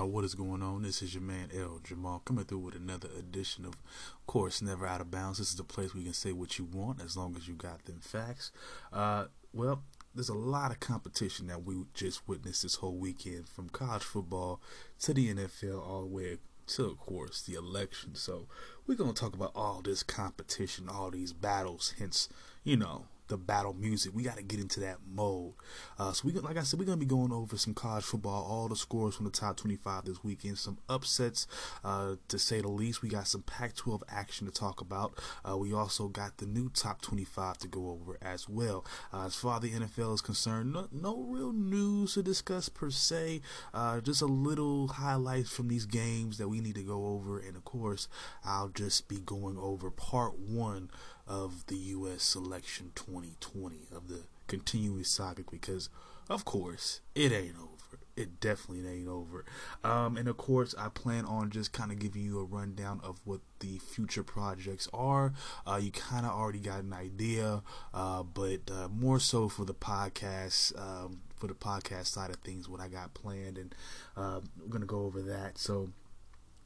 y'all, what is going on? This is your man L Jamal coming through with another edition of, of course, Never Out of Bounds. This is the place where you can say what you want as long as you got them facts. Uh, well, there's a lot of competition that we just witnessed this whole weekend from college football to the NFL, all the way to, of course, the election. So we're going to talk about all this competition, all these battles, hence, you know, the battle music. We got to get into that mode. Uh, so we, like I said, we're gonna be going over some college football, all the scores from the top 25 this weekend, some upsets uh, to say the least. We got some Pac-12 action to talk about. Uh, we also got the new top 25 to go over as well. Uh, as far as the NFL is concerned, no, no real news to discuss per se. Uh, just a little highlights from these games that we need to go over, and of course, I'll just be going over part one of the U.S. selection 2020 of the continuing saga because, of course, it ain't over. It definitely ain't over. Um, and of course, I plan on just kind of giving you a rundown of what the future projects are. Uh, you kind of already got an idea, uh, but uh, more so for the podcast. Um, for the podcast side of things, what I got planned, and uh, we're gonna go over that. So,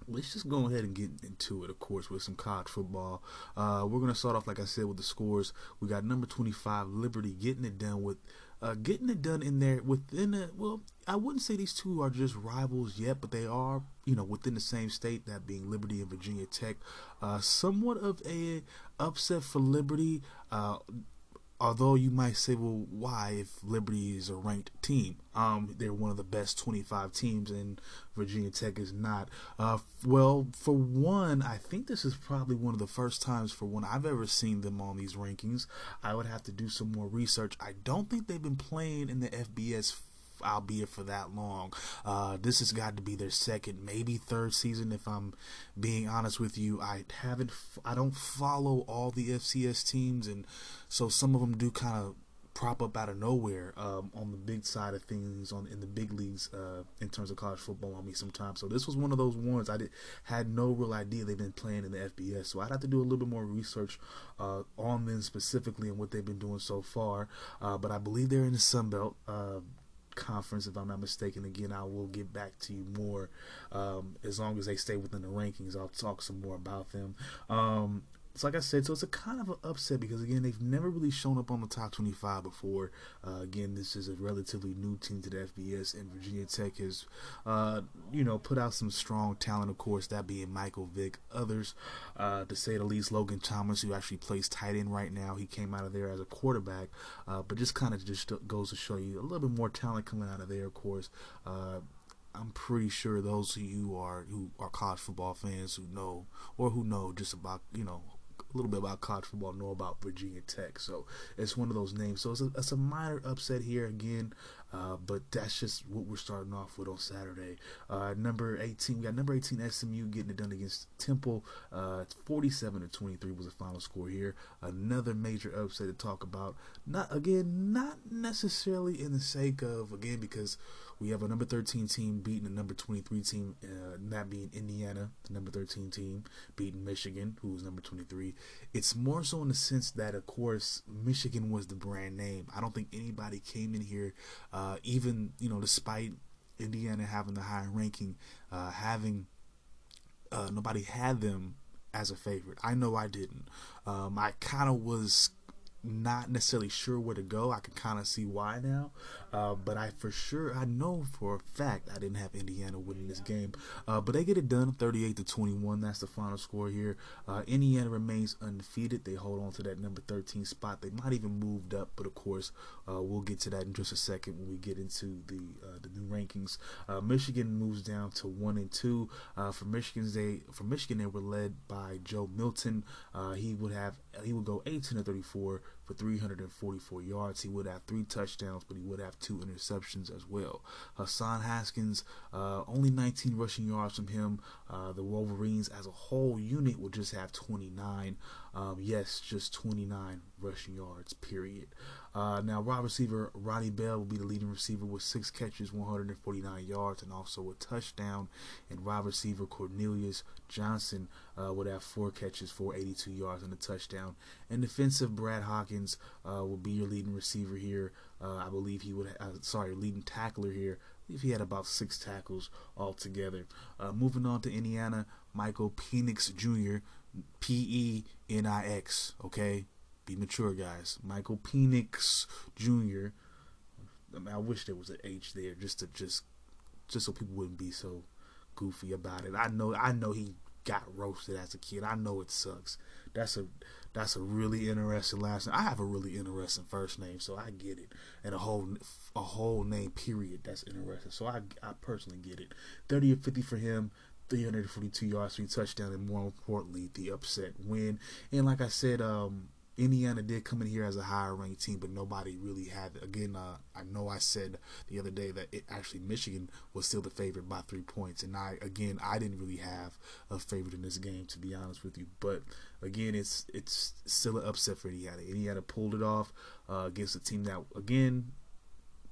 let's just go ahead and get into it, of course, with some college football. Uh, we're going to start off, like I said, with the scores. We got number 25, Liberty, getting it done with. Uh, getting it done in there within a well, I wouldn't say these two are just rivals yet, but they are, you know, within the same state, that being Liberty and Virginia Tech. Uh, somewhat of a upset for Liberty. Although you might say, well, why if Liberty is a ranked team? Um, they're one of the best 25 teams, and Virginia Tech is not. Uh, well, for one, I think this is probably one of the first times for one I've ever seen them on these rankings. I would have to do some more research. I don't think they've been playing in the FBS albeit for that long. Uh, this has got to be their second, maybe third season. If I'm being honest with you, I haven't, I don't follow all the FCS teams, and so some of them do kind of prop up out of nowhere um, on the big side of things on in the big leagues uh, in terms of college football on me sometimes. So this was one of those ones I did had no real idea they've been playing in the FBS. So I'd have to do a little bit more research uh, on them specifically and what they've been doing so far. Uh, but I believe they're in the Sun Belt. Conference, if I'm not mistaken. Again, I will get back to you more um, as long as they stay within the rankings. I'll talk some more about them. Um, so like I said, so it's a kind of an upset because again they've never really shown up on the top 25 before. Uh, again, this is a relatively new team to the FBS, and Virginia Tech has, uh, you know, put out some strong talent. Of course, that being Michael Vick, others, uh, to say the least. Logan Thomas, who actually plays tight end right now, he came out of there as a quarterback, uh, but just kind of just goes to show you a little bit more talent coming out of there. Of course. Uh, I'm pretty sure those of you are who are college football fans who know or who know just about you know a little bit about college football, know about Virginia Tech. So it's one of those names. So it's a, it's a minor upset here again, uh, but that's just what we're starting off with on Saturday. Uh, number 18, we got number 18 SMU getting it done against Temple. Uh, 47 to 23 was the final score here. Another major upset to talk about. Not again, not necessarily in the sake of again because we have a number 13 team beating a number 23 team, uh, that being Indiana, the number 13 team, beating Michigan, who was number 23. It's more so in the sense that, of course, Michigan was the brand name. I don't think anybody came in here, uh, even, you know, despite Indiana having the higher ranking, uh, having uh, nobody had them as a favorite. I know I didn't. Um, I kind of was not necessarily sure where to go. I can kind of see why now, uh, but I for sure I know for a fact I didn't have Indiana winning this game. Uh, but they get it done, 38 to 21. That's the final score here. Uh, Indiana remains undefeated. They hold on to that number 13 spot. They might even moved up, but of course uh, we'll get to that in just a second when we get into the uh, the new rankings. Michigan moves down to one and two. for Michigan's they for Michigan they were led by Joe Milton. he would have he would go 18 to 34 for 344 yards. He would have three touchdowns, but he would have two interceptions as well. Hassan Haskins, uh, only 19 rushing yards from him. Uh, the Wolverines as a whole unit would just have 29. Um, yes, just 29 rushing yards, period. Uh, now, wide receiver Ronnie Bell will be the leading receiver with six catches, 149 yards, and also a touchdown. And wide receiver Cornelius Johnson uh, would have four catches for 82 yards and a touchdown. And defensive Brad Hawkins uh, will be your leading receiver here. Uh, I believe he would, uh, sorry, leading tackler here believe he had about six tackles altogether. Uh, moving on to Indiana, Michael Penix Jr., P E N I X, okay? Be mature, guys. Michael Penix Jr. I, mean, I wish there was an H there just to just just so people wouldn't be so goofy about it. I know I know he got roasted as a kid. I know it sucks. That's a that's a really interesting last name. I have a really interesting first name, so I get it. And a whole a whole name period that's interesting. So I I personally get it. 30 or 50 for him. 342 yards, three touchdowns, and more importantly, the upset win. And like I said, um, Indiana did come in here as a higher ranked team, but nobody really had. Again, uh, I know I said the other day that it, actually Michigan was still the favorite by three points, and I again I didn't really have a favorite in this game to be honest with you. But again, it's it's still an upset for Indiana. Indiana pulled it off uh, against a team that again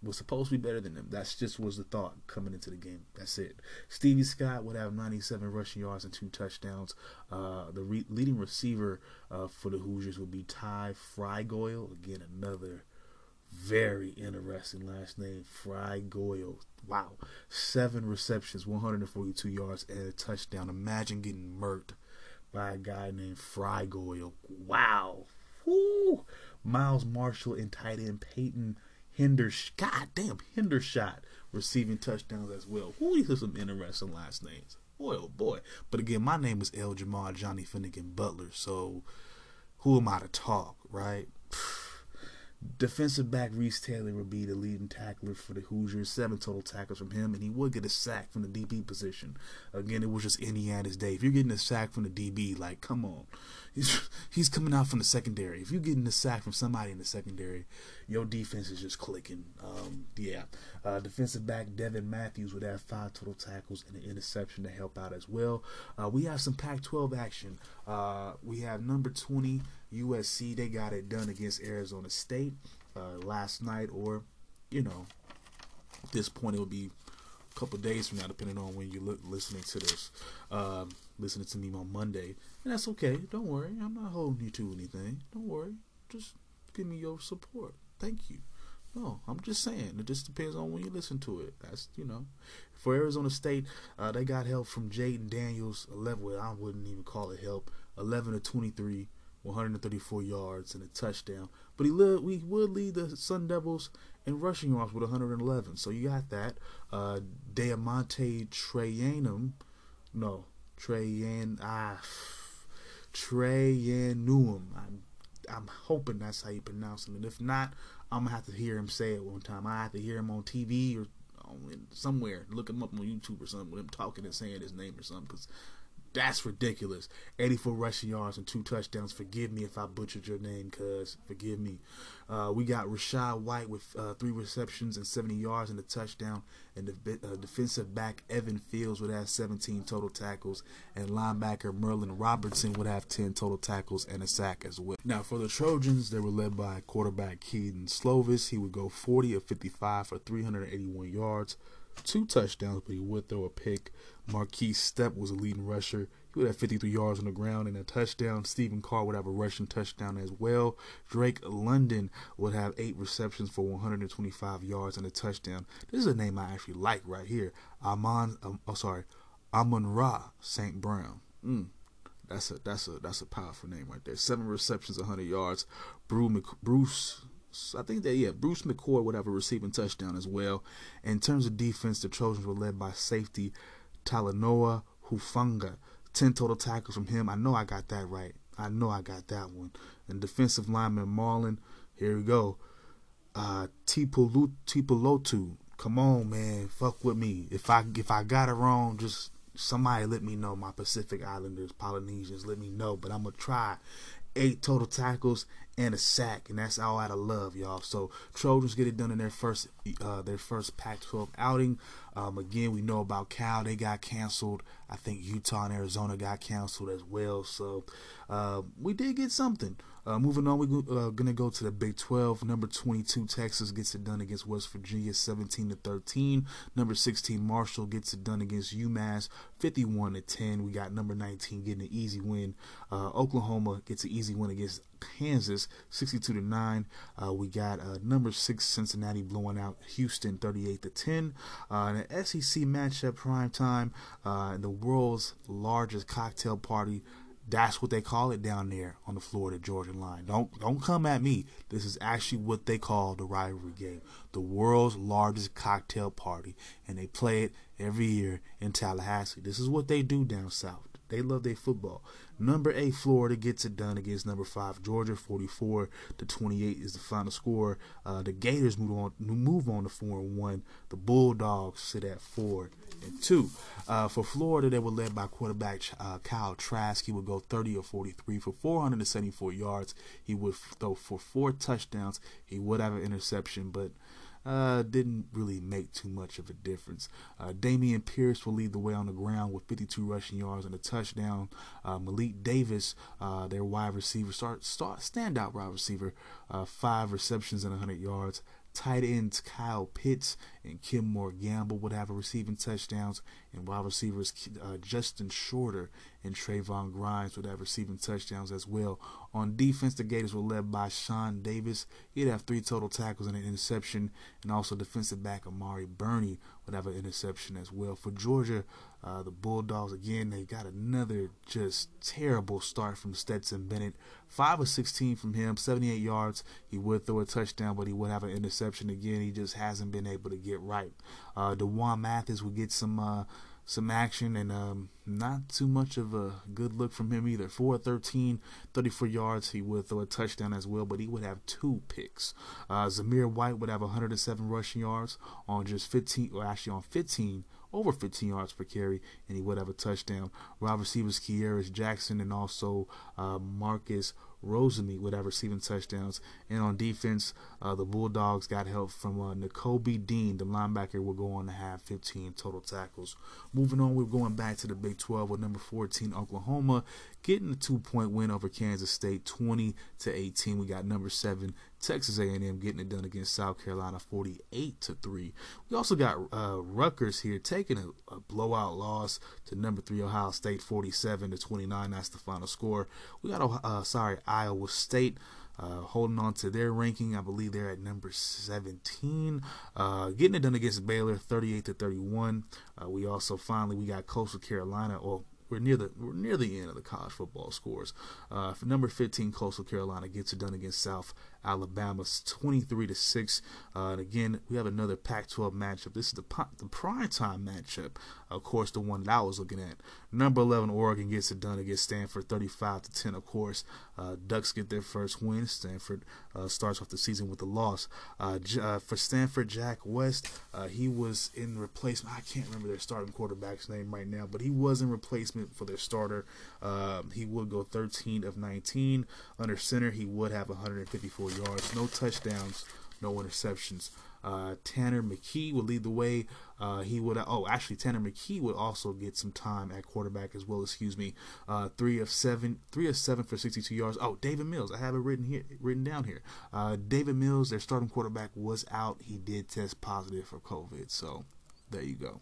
was supposed to be better than them. That's just was the thought coming into the game. That's it. Stevie Scott would have 97 rushing yards and two touchdowns. Uh, the re- leading receiver uh, for the Hoosiers would be Ty Fryfogle. Again, another very interesting last name, Fryfogle. Wow, seven receptions, 142 yards, and a touchdown. Imagine getting murked by a guy named Fryfogle. Wow. Woo. Miles Marshall and tight end Peyton Hendershot, God damn, Hendershot receiving touchdowns as well. Who these are some interesting last names. Boy, oh boy. But again, my name is El Jamal Johnny Finnegan Butler, so who am I to talk, right? Defensive back Reese Taylor would be the leading tackler for the Hoosiers. Seven total tackles from him, and he would get a sack from the DB position. Again, it was just Indiana's day. If you're getting a sack from the DB, like, come on. He's, he's coming out from the secondary. If you're getting a sack from somebody in the secondary, your defense is just clicking. Um, yeah. Uh, defensive back Devin Matthews would have five total tackles and an interception to help out as well. Uh, we have some Pac 12 action. Uh, we have number 20 USC. They got it done against Arizona State uh, last night, or, you know, at this point, it would be a couple days from now, depending on when you're listening to this. Um, listening to me on Monday. And that's okay. Don't worry. I'm not holding you to anything. Don't worry. Just give me your support. Thank you. No, I'm just saying. It just depends on when you listen to it. That's you know, for Arizona State, uh, they got help from Jayden Daniels. Eleven, I wouldn't even call it help. Eleven to twenty-three, 134 yards and a touchdown. But he led, we would lead the Sun Devils in rushing yards with 111. So you got that. Uh, DeaMonte Trayanum, no, Trayan, ah, Trayanum. I'm I'm hoping that's how you pronounce it. And if not, I'm gonna have to hear him say it one time. I have to hear him on TV or somewhere. Look him up on YouTube or something with him talking and saying his name or something. Because that's ridiculous. 84 rushing yards and two touchdowns. Forgive me if I butchered your name, cuz. Forgive me. Uh, we got Rachaad White with uh, three receptions and 70 yards and a touchdown. And the uh, defensive back Evan Fields would have 17 total tackles. And linebacker Merlin Robertson would have 10 total tackles and a sack as well. Now, for the Trojans, they were led by quarterback Kedon Slovis. He would go 40 of 55 for 381 yards two touchdowns, but he would throw a pick. Markese Stepp was a leading rusher. He would have 53 yards on the ground and a touchdown. Stephen Carr would have a rushing touchdown as well. Drake London would have eight receptions for 125 yards and a touchdown. This is a name I actually like right here. Amon, um, oh sorry, Amon Ra St. Brown. Mm, that's a that's a that's a powerful name right there. Seven receptions, 100 yards. Bruce I think that yeah, Bruce McCoy would have a receiving touchdown as well. In terms of defense, the Trojans were led by safety Talanoa Hufanga. Ten total tackles from him. I know I got that right. I know I got that one. And defensive lineman Marlon, here we go. Uh Tuipulotu. Come on, man. Fuck with me. If I if I got it wrong, just somebody let me know. My Pacific Islanders, Polynesians, let me know. But I'm gonna try eight total tackles and a sack, and that's all out of love, y'all. So Trojans get it done in their first uh, their first Pac-12 outing. Um, again, we know about Cal; they got canceled. I think Utah and Arizona got canceled as well. So uh, we did get something. Uh, moving on, we're uh, gonna go to the Big 12. Number 22, Texas gets it done against West Virginia, 17 to 13. Number 16, Marshall gets it done against UMass, 51 to 10. We got number 19 getting an easy win. Uh, Oklahoma gets an easy win against Kansas, 62 to 9. Uh, we got uh, number six Cincinnati blowing out Houston, 38 to 10. Uh, an SEC matchup prime time, the world's largest cocktail party. That's what they call it down there on the Florida Georgia line. Don't don't come at me. This is actually what they call the rivalry game, the world's largest cocktail party, and they play it every year in Tallahassee. This is what they do down south. They love their football. Number eight, Florida gets it done against number five, Georgia. Forty-four to twenty-eight is the final score. Uh, the Gators move on, move on to four and one. The Bulldogs sit at four and two. Uh, for Florida, they were led by quarterback uh, Kyle Trask. He would go 30 or 43 for 474 yards. He would throw for four touchdowns. He would have an interception, but uh, didn't really make too much of a difference. Uh, Dameon Pierce will lead the way on the ground with 52 rushing yards and a touchdown. Uh, Malik Davis, uh, their wide receiver, start, start standout wide receiver, uh, five receptions and 100 yards. Tight ends Kyle Pitts and Kemore Gamble would have receiving touchdowns, and wide receivers uh, Justin Shorter and Trevon Grimes would have receiving touchdowns as well. On defense, the Gators were led by Sean Davis. He'd have three total tackles and an interception, and also defensive back Amari Burney would have an interception as well. For Georgia, uh, the Bulldogs again they got another just terrible start from Stetson Bennett. Five of 16 from him, 78 yards. He would throw a touchdown, but he would have an interception again. He just hasn't been able to get right. Uh, D'Wan Mathis would get some. Uh, some action and um, not too much of a good look from him either. 4 13, 34 yards. He would throw a touchdown as well, but he would have two picks. Uh, Zamir White would have 107 rushing yards on just 15, or actually on 15 over 15 yards per carry, and he would have a touchdown. Wide receivers Kearis Jackson and also uh, Marcus Rosemy would have receiving touchdowns. And on defense, uh, the Bulldogs got help from uh, Nakobe Dean. The linebacker will go on to have 15 total tackles. Moving on, we're going back to the Big 12 with number 14 Oklahoma getting a two-point win over Kansas State, 20 to 18. We got number seven Texas A&M getting it done against South Carolina, 48 to three. We also got uh, Rutgers here taking a, a blowout loss to number three Ohio State, 47 to 29. That's the final score. We got uh, sorry Iowa State. Uh, holding on to their ranking. I believe they're at number 17. Uh, getting it done against Baylor, 38 to 31. Uh, we also finally we got Coastal Carolina, or we're near the we're near the end of the college football scores. Uh, for number 15, Coastal Carolina gets it done against South Alabama, 23 to six. Uh, and again, we have another Pac-12 matchup. This is the the prime time matchup. Of course, the one that I was looking at. Number 11, Oregon gets it done against Stanford, 35 to 10. Of course, uh, Ducks get their first win. Stanford uh, starts off the season with a loss. Uh, uh, for Stanford, Jack West, uh, he was in replacement. I can't remember their starting quarterback's name right now, but he was in replacement for their starter. Um, he would go 13 of 19 under center. He would have 154 yards, no touchdowns, no interceptions. Uh, Tanner McKee would lead the way. Uh, he would oh actually Tanner McKee would also get some time at quarterback as well. Excuse me. Uh, three of seven, three of seven for 62 yards. Oh, Davis Mills, I have it written here, written down here. Uh, Davis Mills, their starting quarterback, was out. He did test positive for COVID, so there you go.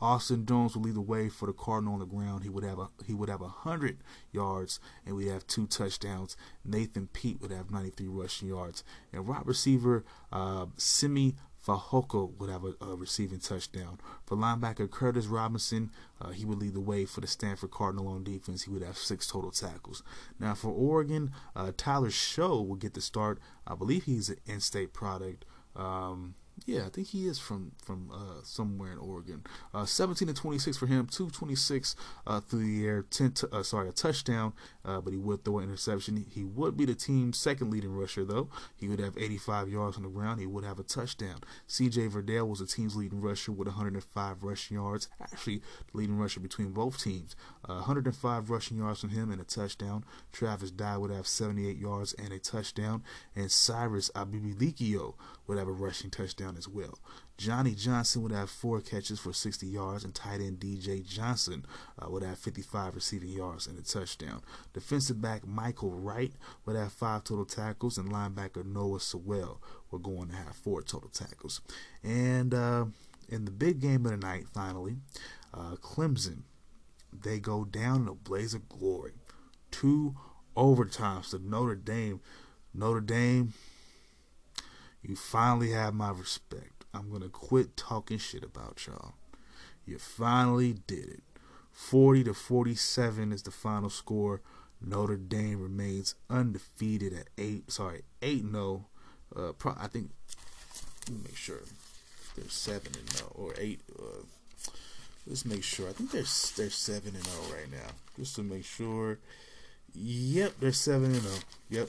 Austin Jones will lead the way for the Cardinal on the ground. He would have a he would have hundred yards and we have two touchdowns. Nathan Peat would have 93 rushing yards. And wide receiver uh, Simi Fehoko would have a, a, receiving touchdown. For linebacker Curtis Robinson, uh, he would lead the way for the Stanford Cardinal on defense. He would have six total tackles. Now for Oregon, uh, Tyler Show will get the start. I believe he's an in-state product. Um, yeah, I think he is from from uh, somewhere in Oregon. Uh, 17 to 26 for him, 226 uh, through the air, 10 t- uh, sorry, a touchdown, uh, but he would throw an interception. He would be the team's second leading rusher though. He would have 85 yards on the ground. He would have a touchdown. C.J. Verdell was the team's leading rusher with 105 rushing yards. Actually, the leading rusher between both teams. 105 rushing yards from him and a touchdown. Travis Dye would have 78 yards and a touchdown, and Cyrus Habibi-Likio would have a rushing touchdown as well. Johnny Johnson would have four catches for 60 yards, and tight end DJ Johnson uh, would have 55 receiving yards and a touchdown. Defensive back Michael Wright would have five total tackles, and linebacker Noah Sewell were going to have four total tackles. And uh, in the big game of the night, finally, uh, Clemson, they go down in a blaze of glory. Two overtimes to Notre Dame. Notre Dame, you finally have my respect. I'm to quit talking shit about y'all. You finally did it. 40 to 47 is the final score. Notre Dame remains undefeated at 8, sorry, 8 0. Uh, pro- I think, let me make sure. They're 7 and 0 or 8 uh, let's make sure. I think they're they're 7 and 0 right now. Just to make sure. Yep, they're 7 and 0. Yep.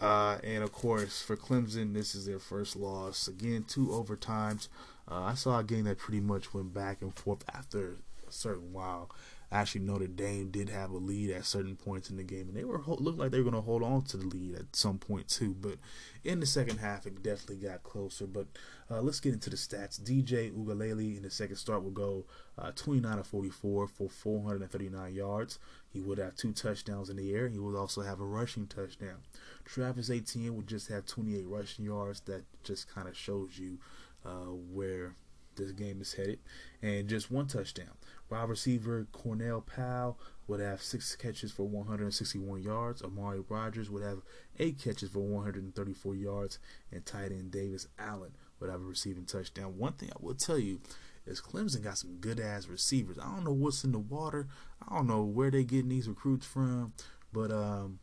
Uh, and of course, for Clemson, this is their first loss. Again, two overtimes. Uh, I saw a game that pretty much went back and forth after a certain while. Actually, Notre Dame did have a lead at certain points in the game, and they were looked like they were going to hold on to the lead at some point too. But in the second half, it definitely got closer. But uh, let's get into the stats. DJ Uiagalelei in the second start will go uh, 29 of 44 for 439 yards. He would have two touchdowns in the air. He would also have a rushing touchdown. Travis Etienne would just have 28 rushing yards. That just kind of shows you uh, where this game is headed. And just one touchdown. Wide receiver Cornell Powell would have six catches for 161 yards. Amari Rodgers would have eight catches for 134 yards. And tight end Davis Allen would have a receiving touchdown. One thing I will tell you is Clemson got some good ass receivers. I don't know what's in the water. I don't know where they getting these recruits from, but um,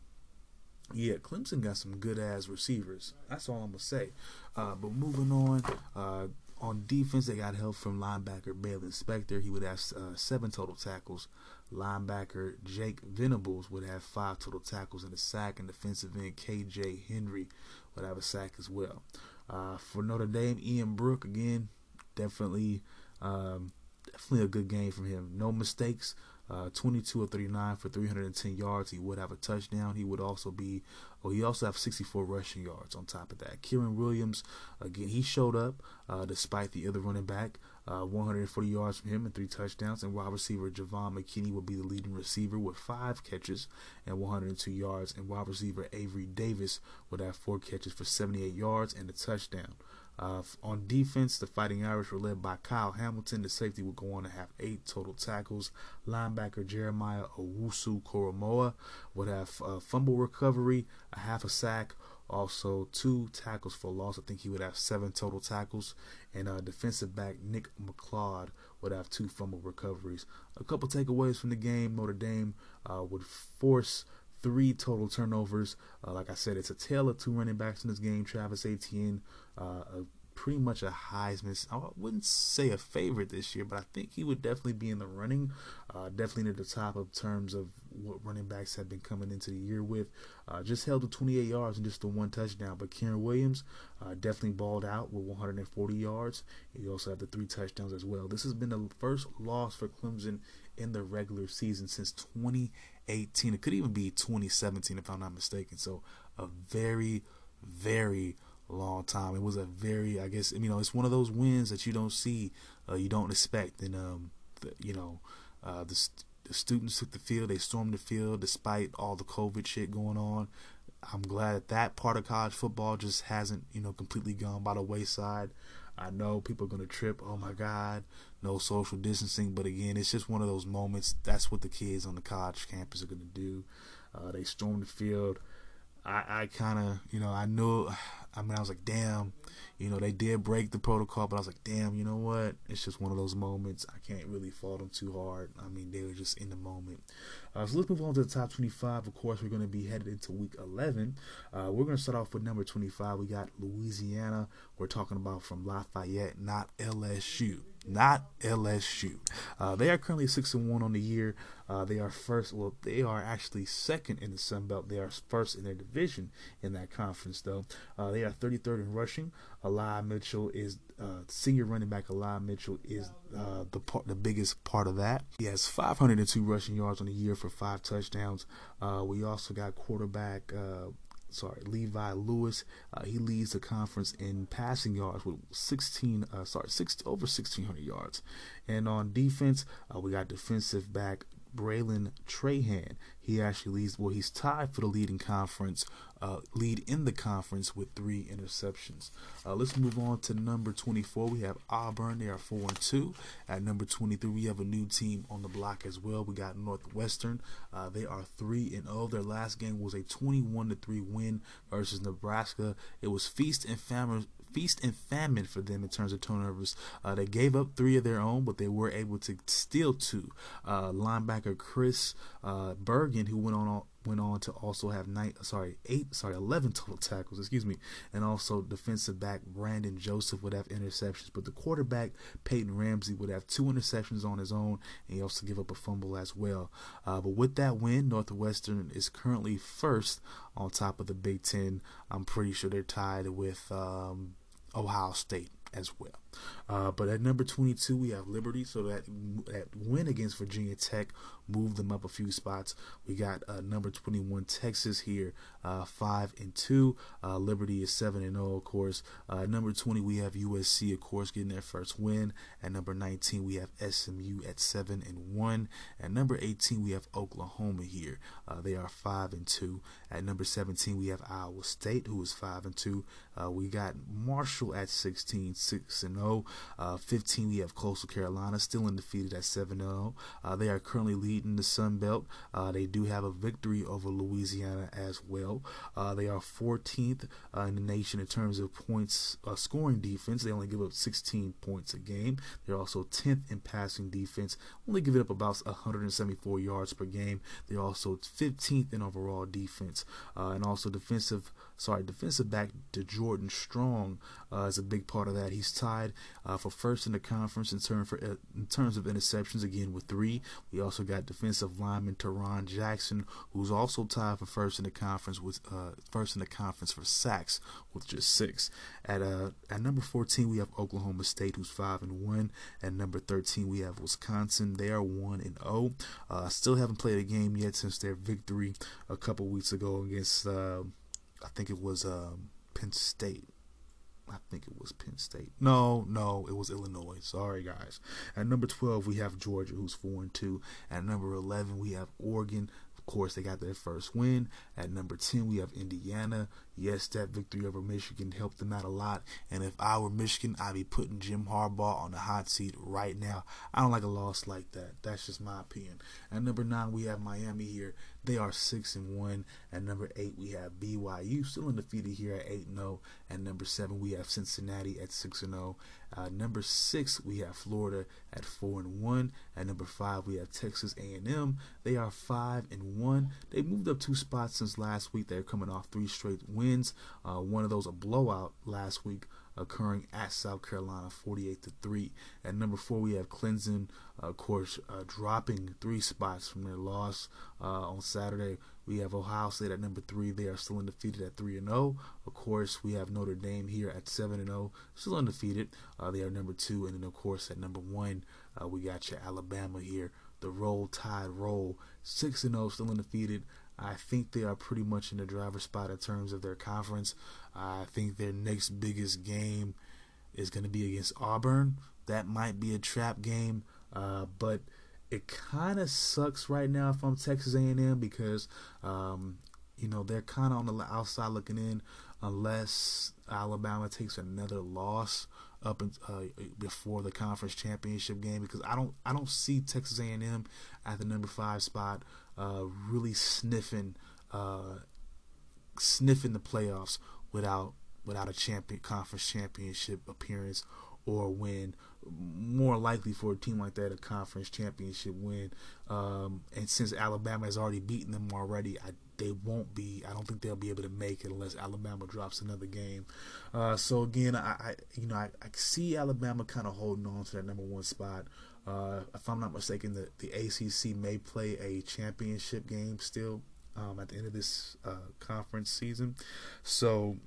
yeah, Clemson got some good ass receivers. That's all I'm gonna say. Uh, but moving on, uh, on defense, they got help from linebacker Baylon Spector. He would have uh, seven total tackles. Linebacker Jake Venables would have five total tackles and a sack, and defensive end KJ Henry would have a sack as well. Uh, for Notre Dame, Ian Book again, definitely, um, definitely a good game from him. No mistakes. Uh, 22 of 39 for 310 yards. He would have a touchdown. He would also be, oh, he also have 64 rushing yards on top of that. Kyren Williams, again, he showed up uh, despite the other running back. Uh, 140 yards from him and three touchdowns. And wide receiver Javon McKinney will be the leading receiver with five catches and 102 yards. And wide receiver Avery Davis would have four catches for 78 yards and a touchdown. Uh, on defense, the Fighting Irish were led by Kyle Hamilton. The safety would go on to have eight total tackles. Linebacker Jeremiah Owusu Koramoah would have a fumble recovery, a half a sack, also two tackles for loss. I think he would have seven total tackles. And uh, defensive back Nick McCloud would have two fumble recoveries. A couple takeaways from the game. Notre Dame uh, would force three total turnovers. Uh, like I said, it's a tale of two running backs in this game. Travis Etienne, uh, a, pretty much a Heisman. I wouldn't say a favorite this year, but I think he would definitely be in the running. Uh, definitely near the top of terms of what running backs have been coming into the year with. Uh, just held to 28 yards and just the one touchdown. But Kyren Williams uh, definitely balled out with 140 yards. He also had the three touchdowns as well. This has been the first loss for Clemson in the regular season since 2018. It could even be 2017 if I'm not mistaken. So a very, very long time. It was a very, I guess, you know, it's one of those wins that you don't see, uh, you don't expect, and um, the, you know, uh, the, the students took the field, they stormed the field despite all the COVID shit going on. I'm glad that that part of college football just hasn't, you know, completely gone by the wayside. I know people are going to trip. Oh my God, no social distancing. But again, it's just one of those moments. That's what the kids on the college campus are going to do. Uh, they stormed the field. I, I kind of, you know, I knew. I mean, I was like, damn, you know, they did break the protocol, but I was like, damn, you know what? It's just one of those moments. I can't really fault them too hard. I mean, they were just in the moment. Uh, so let's move on to the top 25. Of course, we're going to be headed into week 11. Uh, we're going to start off with number 25. We got Louisiana. We're talking about from Lafayette, not LSU not LSU. Uh, they are currently six and one on the year. Uh, they are first. Well, they are actually second in the Sun Belt. They are first in their division in that conference, though. Uh, they are 33rd in rushing. Eli Mitchell is uh, senior running back. Eli Mitchell is uh, the part, the biggest part of that. He has 502 rushing yards on the year for five touchdowns. Uh, we also got quarterback sorry, Levi Lewis. Uh, he leads the conference in passing yards with 16, uh, sorry, 60, over 1,600 yards. And on defense, uh, we got defensive back Bralen Trahan. He actually leads, well, he's tied for the leading conference, uh, lead in the conference with three interceptions. Uh, let's move on to number 24. We have Auburn. They are 4 and 2. At number 23, we have a new team on the block as well. We got Northwestern. Uh, they are 3 and 0. Their last game was a 21 to 3 win versus Nebraska. It was feast and famine feast and famine for them in terms of turnovers. Uh, they gave up three of their own, but they were able to steal two. Uh, linebacker Chris uh, Bergin, who went on went on to also have nine, sorry, eight, sorry, eleven total tackles, excuse me, and also defensive back Brandon Joseph would have interceptions, but the quarterback Peyton Ramsey would have two interceptions on his own, and he also give up a fumble as well. Uh, but with that win, Northwestern is currently first on top of the Big Ten. I'm pretty sure they're tied with um, Ohio State as well. Uh, but at number 22, we have Liberty. So that that win against Virginia Tech moved them up a few spots. We got uh, number 21 Texas here, uh, five and two. Uh, Liberty is seven and zero, of course. Uh, number 20, we have USC, of course, getting their first win. At number 19, we have SMU at seven and one. At number 18, we have Oklahoma here. Uh, they are five and two. At number 17, we have Iowa State, who is five and two. we got Marshall at 16, six and 0. Uh, 15, we have Coastal Carolina still undefeated at 7 0. Uh, they are currently leading the Sun Belt. Uh, they do have a victory over Louisiana as well. Uh, they are 14th uh, in the nation in terms of points uh, scoring defense. They only give up 16 points a game. They're also 10th in passing defense, only giving up about 174 yards per game. They're also 15th in overall defense and also defensive sorry, defensive back D'Jordan Strong is a big part of that. He's tied uh, for first in the conference in, for, uh, in terms of interceptions, again with three. We also got defensive lineman Tarron Jackson, who's also tied for first in the conference with uh, first in the conference for sacks with just six. At uh, at number 14, we have Oklahoma State, who's five and one. At number 13, we have Wisconsin. They are one and zero. Oh. Uh, still haven't played a game yet since their victory a couple weeks ago against. I think it was um, Penn State. I think it was Penn State. No, no, it was Illinois. Sorry, guys. At number 12, we have Georgia, who's 4 and 2. At number 11, we have Oregon, course, they got their first win. At number 10, we have Indiana. Yes, that victory over Michigan helped them out a lot. And if I were Michigan, I'd be putting Jim Harbaugh on the hot seat right now. I don't like a loss like that. That's just my opinion. At number 9, we have Miami here. They are 6 and 1. At number 8, we have BYU, still undefeated here at 8 0. At number 7, we have Cincinnati at 6 and 0. Uh, number 6, we have Florida at 4 and 1. At number 5, we have Texas A&M. They are 5 and 1. They moved up two spots since last week. They're coming off three straight wins. Uh, one of those a blowout last week occurring at South Carolina 48 to 3. At number 4 we have Clemson of course uh, dropping 3 spots from their loss uh, on Saturday. We have Ohio State at number 3. They are still undefeated at 3 and 0. Of course, we have Notre Dame here at 7 and 0, still undefeated. Uh, they are number 2 and then of course at number 1 uh, we got your Alabama here. The roll tide roll 6 and 0 still undefeated. I think they are pretty much in the driver's spot in terms of their conference. I think their next biggest game is going to be against Auburn. That might be a trap game, uh, but it kind of sucks right now if I'm Texas A&M because um, you know they're kind of on the outside looking in unless Alabama takes another loss up in, uh, before the conference championship game because I don't I don't see Texas A&M at the number five spot uh, really sniffing uh, sniffing the playoffs without without a champion conference championship appearance or win. More likely for a team like that a conference championship win. Um, and since Alabama has already beaten them already, I they won't be. I don't think they'll be able to make it unless Alabama drops another game. Uh, so again, I, I, you know I, I see Alabama kind of holding on to that number one spot. Uh, if I'm not mistaken, the, the ACC may play a championship game still um, at the end of this uh, conference season. So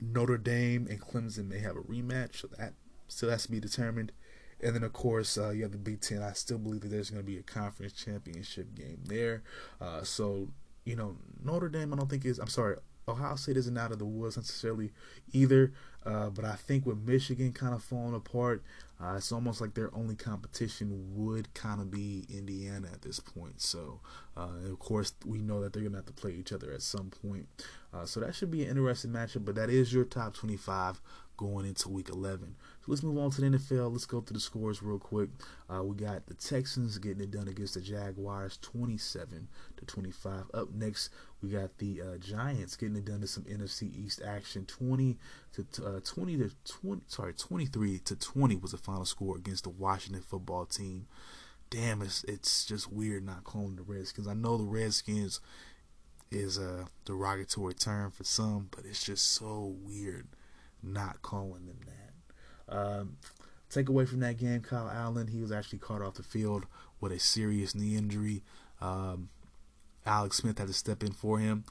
Notre Dame and Clemson may have a rematch. So that still has to be determined. And then, of course, uh, you have the Big Ten. I still believe that there's going to be a conference championship game there. Uh, so, you know, Notre Dame, I don't think is. I'm sorry, Ohio State isn't out of the woods necessarily either, uh, but I think with Michigan kind of falling apart, uh, it's almost like their only competition would kind of be Indiana at this point. So, uh, of course, we know that they're going to have to play each other at some point. Uh, so that should be an interesting matchup, but that is your top 25 going into week 11. So let's move on to the NFL. Let's go through the scores real quick. Uh, we got the Texans getting it done against the Jaguars 27 to 25. Up next, we got the uh, Giants getting it done to some NFC East action 20 to uh, 20 to 20 sorry 23 to 20 was the final score against the Washington football team. Damn, it's it's just weird not calling the Redskins. I know the Redskins is a derogatory term for some, but it's just so weird not calling them that. Um, take away from that game, Kyle Allen, he was actually caught off the field with a serious knee injury. Um, Alex Smith had to step in for him.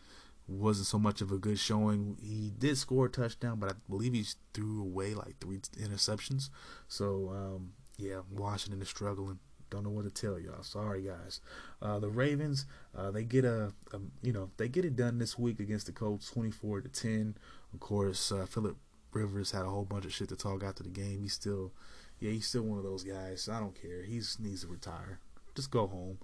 Wasn't so much of a good showing. He did score a touchdown, but I believe he threw away like three interceptions. So, um, yeah, Washington is struggling. Don't know what to tell y'all. Sorry, guys. Uh, the Ravens, uh, they get a, a, you know, they get it done this week against the Colts, twenty-four to ten. Of course, uh, Philip Rivers had a whole bunch of shit to talk after the game. He's still, yeah, he's still one of those guys. I don't care. He needs to retire. Just go home.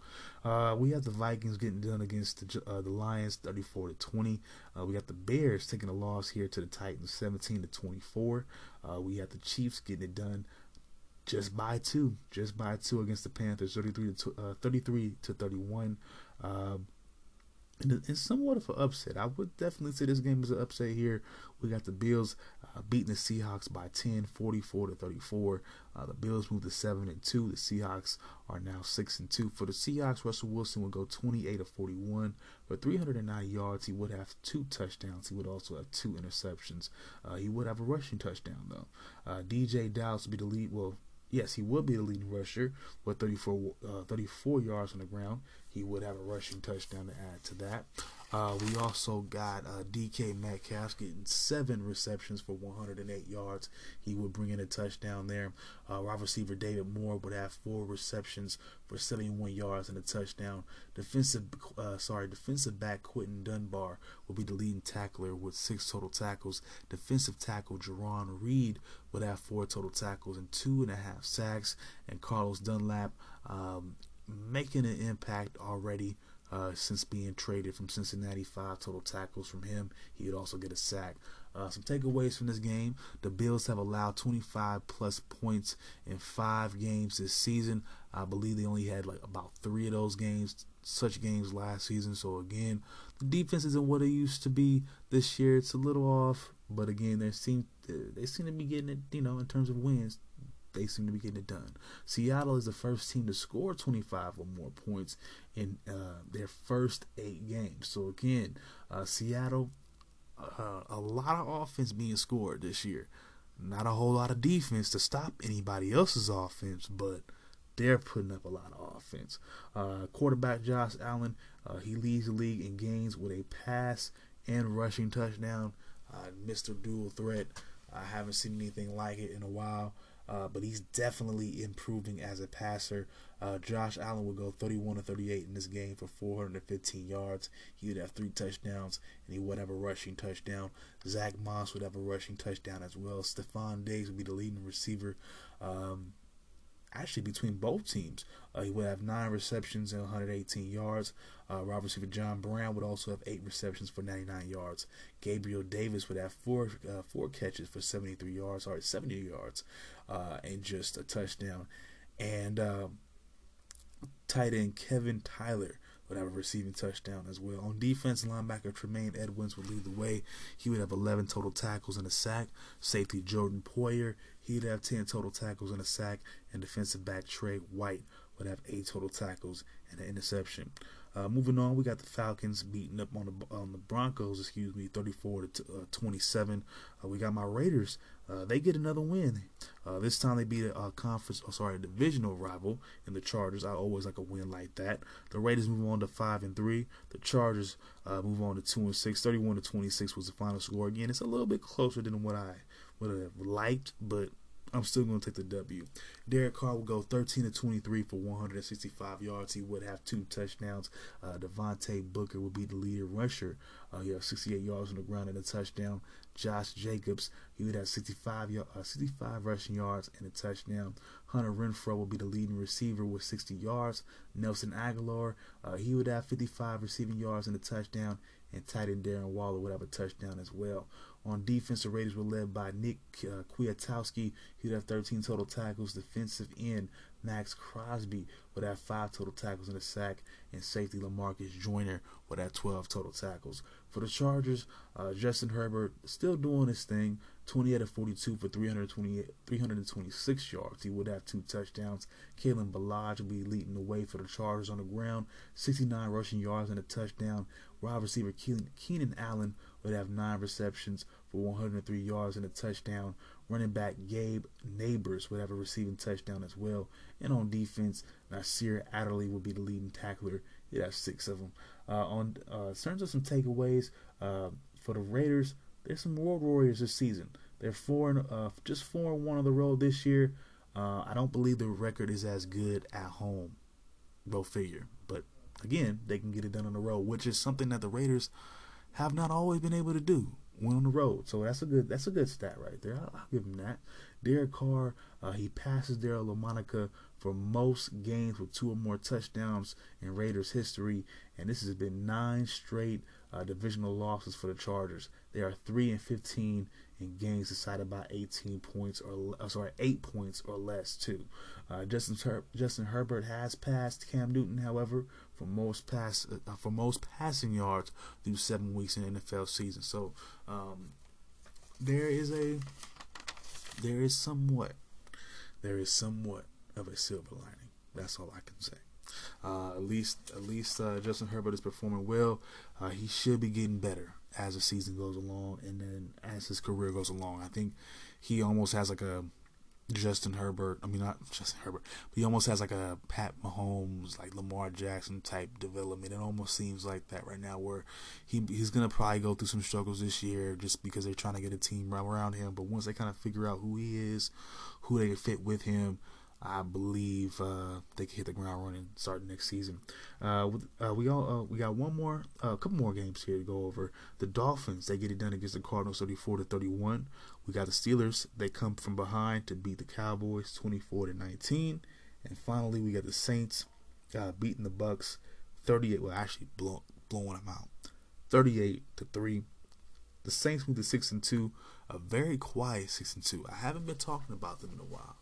Uh, we have the Vikings getting done against the uh, the Lions, thirty-four to twenty. Uh, we got the Bears taking a loss here to the Titans, seventeen to twenty-four. Uh, we have the Chiefs getting it done just by two, just by two against the Panthers, thirty-three to uh, thirty-three to thirty-one. Um, and it's somewhat of an upset. I would definitely say this game is an upset here. We got the Bills uh, beating the Seahawks by 10, 44 to 34. Uh, the Bills moved to 7 and 2. The Seahawks are now 6 and 2. For the Seahawks, Russell Wilson would go 28 of 41 for 390 yards. He would have two touchdowns. He would also have two interceptions. Uh, he would have a rushing touchdown, though. Uh, DJ Dallas would be the lead. Well, yes, he would be the leading rusher with 34, uh, 34 yards on the ground. He would have a rushing touchdown to add to that. Uh, we also got uh, DK Metcalf getting seven receptions for 108 yards. He would bring in a touchdown there. Uh, wide receiver David Moore would have four receptions for 71 yards and a touchdown. Defensive, uh, sorry, defensive back Quinton Dunbar will be the leading tackler with six total tackles. Defensive tackle Jarran Reed would have four total tackles and two and a half sacks. And Carlos Dunlap um, making an impact already uh, since being traded from Cincinnati. Five total tackles from him. He would also get a sack. Uh, some takeaways from this game: the Bills have allowed 25 plus points in five games this season. I believe they only had like about three of those games, such games last season. So again, the defense isn't what it used to be this year. It's a little off, but again, they seem they seem to be getting it. You know, in terms of wins, they seem to be getting it done. Seattle is the first team to score 25 or more points in uh, their first eight games. So again, uh, Seattle, uh, a lot of offense being scored this year. Not a whole lot of defense to stop anybody else's offense, but they're putting up a lot of offense. Uh, quarterback Josh Allen, uh, he leads the league in gains with a pass and rushing touchdown. Uh, Mr. Dual Threat. I haven't seen anything like it in a while uh, but he's definitely improving as a passer. Uh, Josh Allen would go 31 to 38 in this game for 415 yards. He would have three touchdowns, and he would have a rushing touchdown. Zach Moss would have a rushing touchdown as well. Stefon Diggs would be the leading receiver. Um, actually between both teams. Uh, he would have nine receptions and 118 yards. Uh, wide receiver John Brown would also have eight receptions for 99 yards. Gabriel Davis would have four uh, four catches for 73 yards, sorry, 70 yards, uh, and just a touchdown. And uh, tight end Kevin Tyler would have a receiving touchdown as well. On defense, linebacker Tremaine Edmunds would lead the way. He would have 11 total tackles and a sack. Safety Jordan Poyer, he'd have 10 total tackles and a sack. And defensive back Trey White would have 8 total tackles and an interception. Uh, moving on, we got the Falcons beating up on the on the Broncos, excuse me, 34 to uh, 27. Uh, we got my Raiders. Uh, they get another win. Uh, this time they beat a, a conference, oh, sorry, a divisional rival in the Chargers. I always like a win like that. The Raiders move on to five and three. The Chargers uh, move on to two and six. 31 to 26 was the final score. Again, it's a little bit closer than what I would have liked, but I'm still going to take the W. Derek Carr will go 13 to 23 for 165 yards. He would have two touchdowns. Uh, Devontae Booker would be the leader rusher. Uh, he has 68 yards on the ground and a touchdown. Josh Jacobs, he would have 65, uh, 65 rushing yards and a touchdown. Hunter Renfrow will be the leading receiver with 60 yards. Nelson Agholor, uh, he would have 55 receiving yards and a touchdown. And tight end Darren Waller would have a touchdown as well. On defense, the Raiders were led by Nick uh, Kwiatkowski. He'd have 13 total tackles. Defensive end Maxx Crosby would have five total tackles and a sack, and safety Lamarcus Joyner would have 12 total tackles. For the Chargers, uh, Justin Herbert still doing his thing. 28 of 42 for 326 yards. He would have two touchdowns. Kalen Ballage will be leading the way for the Chargers on the ground. 69 rushing yards and a touchdown. Wide receiver Keenan Allen would have nine receptions for 103 yards and a touchdown. Running back Gabe Nabers would have a receiving touchdown as well. And on defense, Nasir Adderley will be the leading tackler. He'd have six of them. Uh, on uh, in terms of some takeaways uh, for the Raiders, there's some World Warriors this season. They're four and uh, just four and one on the road this year. Uh, I don't believe the record is as good at home. Go figure. But again, they can get it done on the road, which is something that the Raiders have not always been able to do when on the road. So that's a good that's a good stat right there. I'll, I'll give him that. Derek Carr, uh, he passes Daryle Lamonica for most games with two or more touchdowns in Raiders history, and this has been nine straight uh, divisional losses for the Chargers. They are three and fifteen in games decided by 18 points or uh, sorry, eight points or less too. Uh, Justin Justin Herbert has passed Cam Newton, however, for most pass uh, for most passing yards through seven weeks in NFL season. So um, there is a there is somewhat there is somewhat of a silver lining. That's all I can say. Uh, at least, at least uh, Justin Herbert is performing well. Uh, he should be getting better as the season goes along, and then as his career goes along. I think he almost has like a Justin Herbert. I mean, not Justin Herbert, but he almost has like a Pat Mahomes, like Lamar Jackson type development. It almost seems like that right now, where he he's gonna probably go through some struggles this year just because they're trying to get a team around him. But once they kind of figure out who he is, who they fit with him, I believe uh, they can hit the ground running starting next season. Uh, uh, we all uh, we got one more, uh, a couple more games here to go over. The Dolphins they get it done against the Cardinals, thirty-four to thirty-one. We got the Steelers they come from behind to beat the Cowboys, twenty-four to nineteen. And finally, we got the Saints uh, beating the Bucks, thirty-eight. Well, actually blow, blowing them out, thirty-eight to three. The Saints moved to six and two, a very quiet six and two. I haven't been talking about them in a while.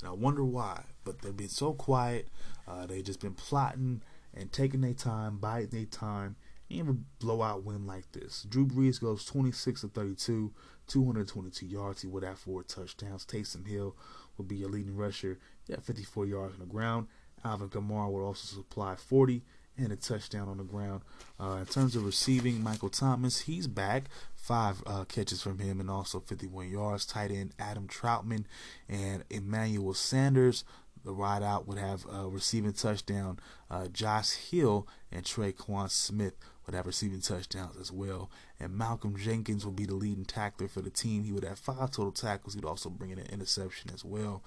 And I wonder why, but they've been so quiet. Uh, they've just been plotting and taking their time, biding their time, and a blowout win like this. Drew Brees goes 26 to 32, 222 yards. He would have four touchdowns. Taysom Hill would be your leading rusher. He had 54 yards on the ground. Alvin Kamara would also supply 40 and a touchdown on the ground. Uh, in terms of receiving, Michael Thomas, he's back. Five uh, catches from him and also 51 yards. Tight end Adam Trautman and Emmanuel Sanders. The wideout would have a receiving touchdown. Uh, Josh Hill and Tre'Quan Smith would have receiving touchdowns as well. And Malcolm Jenkins will be the leading tackler for the team. He would have five total tackles. He'd also bring in an interception as well.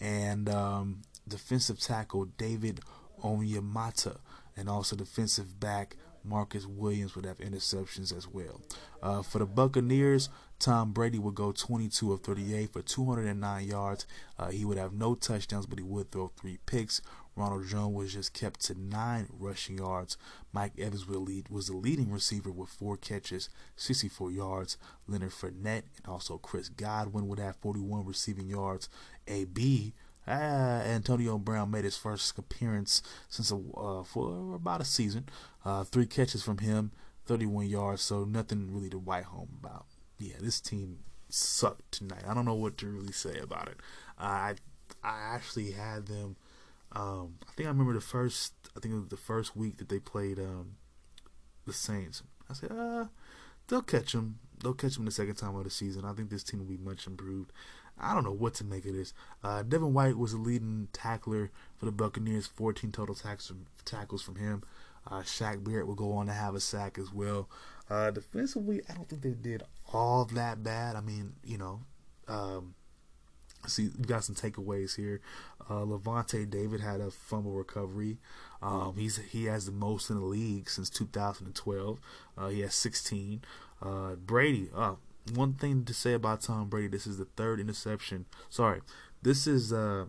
And um, defensive tackle David Onyemata and also defensive back Marcus Williams would have interceptions as well. Uh, for the Buccaneers, Tom Brady would go 22 of 38 for 209 yards. Uh, he would have no touchdowns, but he would throw three picks. Ronald Jones was just kept to nine rushing yards. Mike Evans lead, was the leading receiver with four catches, 64 yards. Leonard Fournette and also Chris Godwin would have 41 receiving yards. AB uh, Antonio Brown made his first appearance since a, uh, for about a season. Uh, three catches from him, 31 yards, so nothing really to write home about. Yeah, this team sucked tonight. I don't know what to really say about it. I I actually had them. Um, I think I remember the first. I think it was the first week that they played um, the Saints. I said, uh, they'll catch them. They'll catch them the second time of the season. I think this team will be much improved. I don't know what to make of this. Uh, Devin White was the leading tackler for the Buccaneers, 14 total tackles from him. Uh, Shaq Barrett will go on to have a sack as well. Uh, defensively, I don't think they did all that bad. I mean, you know, um, see, we got some takeaways here. Uh, Lavonte David had a fumble recovery. Um, he's he has the most in the league since 2012. Uh, he has 16. Uh, Brady. Uh, one thing to say about Tom Brady. This is the third interception. Sorry, this is uh,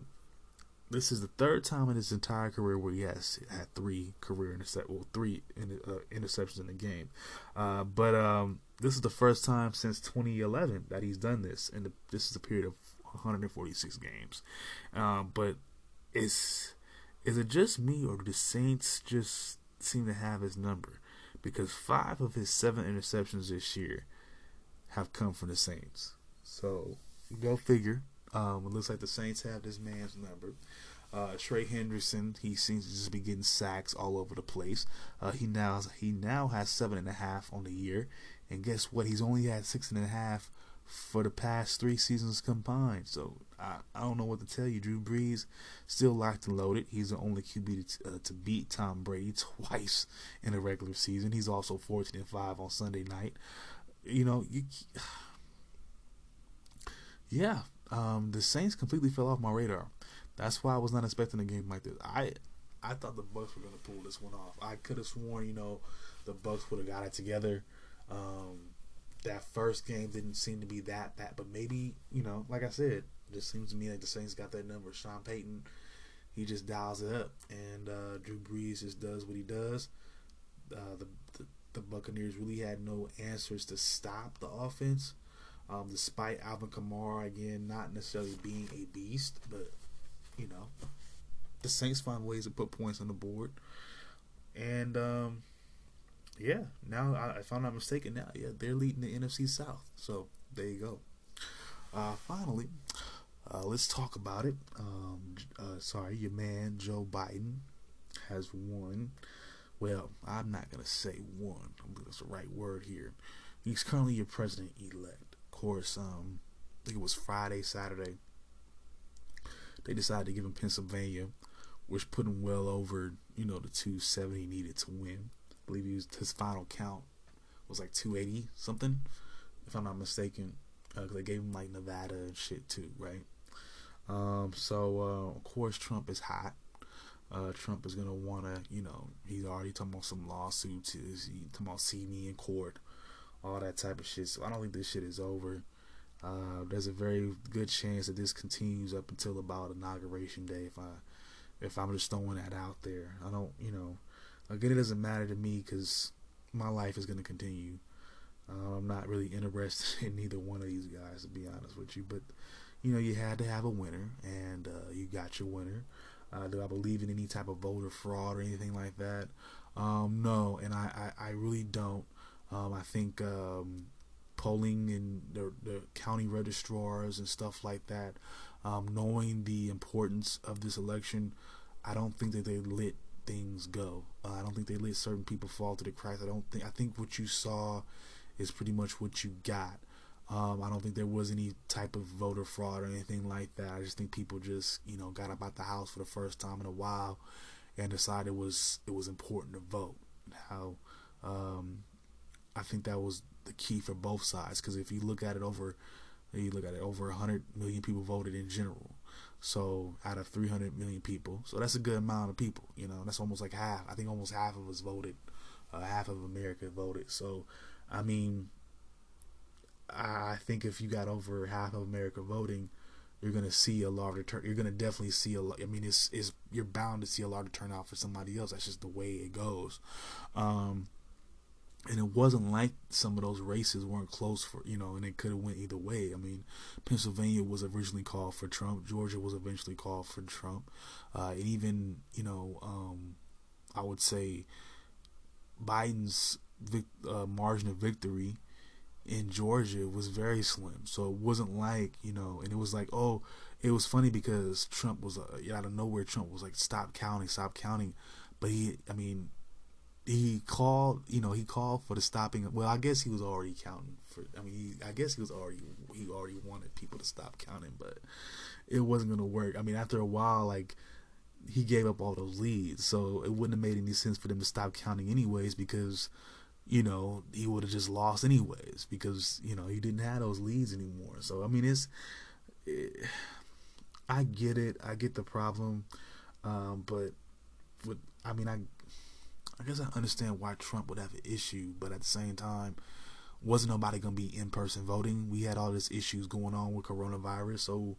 this is the third time in his entire career where he has had three career intercept, well, three in, uh, interceptions in the game. Uh, but um, this is the first time since 2011 that he's done this, and this is a period of 146 games. Um, but is is it just me or do the Saints just seem to have his number? Because five of his seven interceptions this year have come from the Saints. So go figure. Um, it looks like the Saints have this man's number. Uh, Trey Hendrickson, he seems to just be getting sacks all over the place. Uh, he now he now has seven and a half on the year, and guess what? He's only had six and a half for the past three seasons combined. So I, I don't know what to tell you. Drew Brees still locked and loaded. He's the only QB to, uh, to beat Tom Brady twice in a regular season. He's also 14 and five on Sunday night. You know, you, yeah, um, the Saints completely fell off my radar. That's why I was not expecting a game like this. I I thought the Bucks were gonna pull this one off. I could have sworn, you know, the Bucks would have got it together. Um, that first game didn't seem to be that bad, but maybe you know, like I said, it just seems to me like the Saints got that number. Sean Payton, he just dials it up, and uh, Drew Brees just does what he does. Uh, the, the, Buccaneers really had no answers to stop the offense, um, despite Alvin Kamara again not necessarily being a beast, but you know, the Saints find ways to put points on the board, and um, yeah, now I, if I'm not mistaken, now yeah they're leading the NFC South. So there you go. Uh, finally, uh, let's talk about it. Um, uh, sorry, your man Joe Biden has won. Well, I'm not gonna say won. That's the right word here. He's currently your president elect. Of course, um, I think it was Friday, Saturday. They decided to give him Pennsylvania, which put him well over, you know, the 270 he needed to win. I believe he was, his final count was like 280 something, if I'm not mistaken. Uh, they gave him like Nevada and shit too, right? Um, so uh, of course Trump is hot. Uh, Trump is gonna wanna, you know, he's already talking about some lawsuits. He's talking about see me in court, all that type of shit. So I don't think this shit is over. Uh, there's a very good chance that this continues up until about inauguration day. If I, if I'm just throwing that out there, I don't, you know, Again, it doesn't matter to me because my life is to continue. Uh, I'm not really interested in either one of these guys, to be honest with you. But you know, you had to have a winner, and uh, you got your winner. Uh, do I believe in any type of voter fraud or anything like that? Um, no, and I, I, I, really don't. Um, I think um, polling and the, the, county registrars and stuff like that, um, knowing the importance of this election, I don't think that they let things go. Uh, I don't think they let certain people fall to the cracks. I don't think. I think what you saw is pretty much what you got. Um, I don't think there was any type of voter fraud or anything like that. I just think people just you know got about the house for the first time in a while and decided it was it was important to vote. How um, I think that was the key for both sides because if you look at it over you look at it over 100 million people voted in general so out of 300 million people, so that's a good amount of people. You know, that's almost like half. I think almost half of us voted. Uh, half of America voted. So, I mean, I think if you got over half of America voting, you're gonna see a larger turn. You're gonna definitely see a. I mean, it's is you're bound to see a larger turnout for somebody else. That's just the way it goes. Um, and it wasn't like some of those races weren't close for you know, and it could have went either way. I mean, Pennsylvania was originally called for Trump. Georgia was eventually called for Trump, uh, and even you know, um, I would say Biden's vic- uh, margin of victory in Georgia was very slim. So it wasn't like you know, and it was like oh, it was funny because Trump was uh, out of nowhere. Trump was like stop counting, stop counting, but he, I mean he called, you know, he called for the stopping. Well, I guess he was already counting for. I mean, he, I guess he was already he already wanted people to stop counting, but it wasn't gonna work. I mean, after a while, like he gave up all those leads, so it wouldn't have made any sense for them to stop counting anyways because you know he would have just lost anyways because you know he didn't have those leads anymore. So I mean, it's it, I get it. I get the problem, um, but with I mean I I guess I understand why Trump would have an issue, but at the same time, wasn't nobody gonna be in person voting. We had all these issues going on with coronavirus, so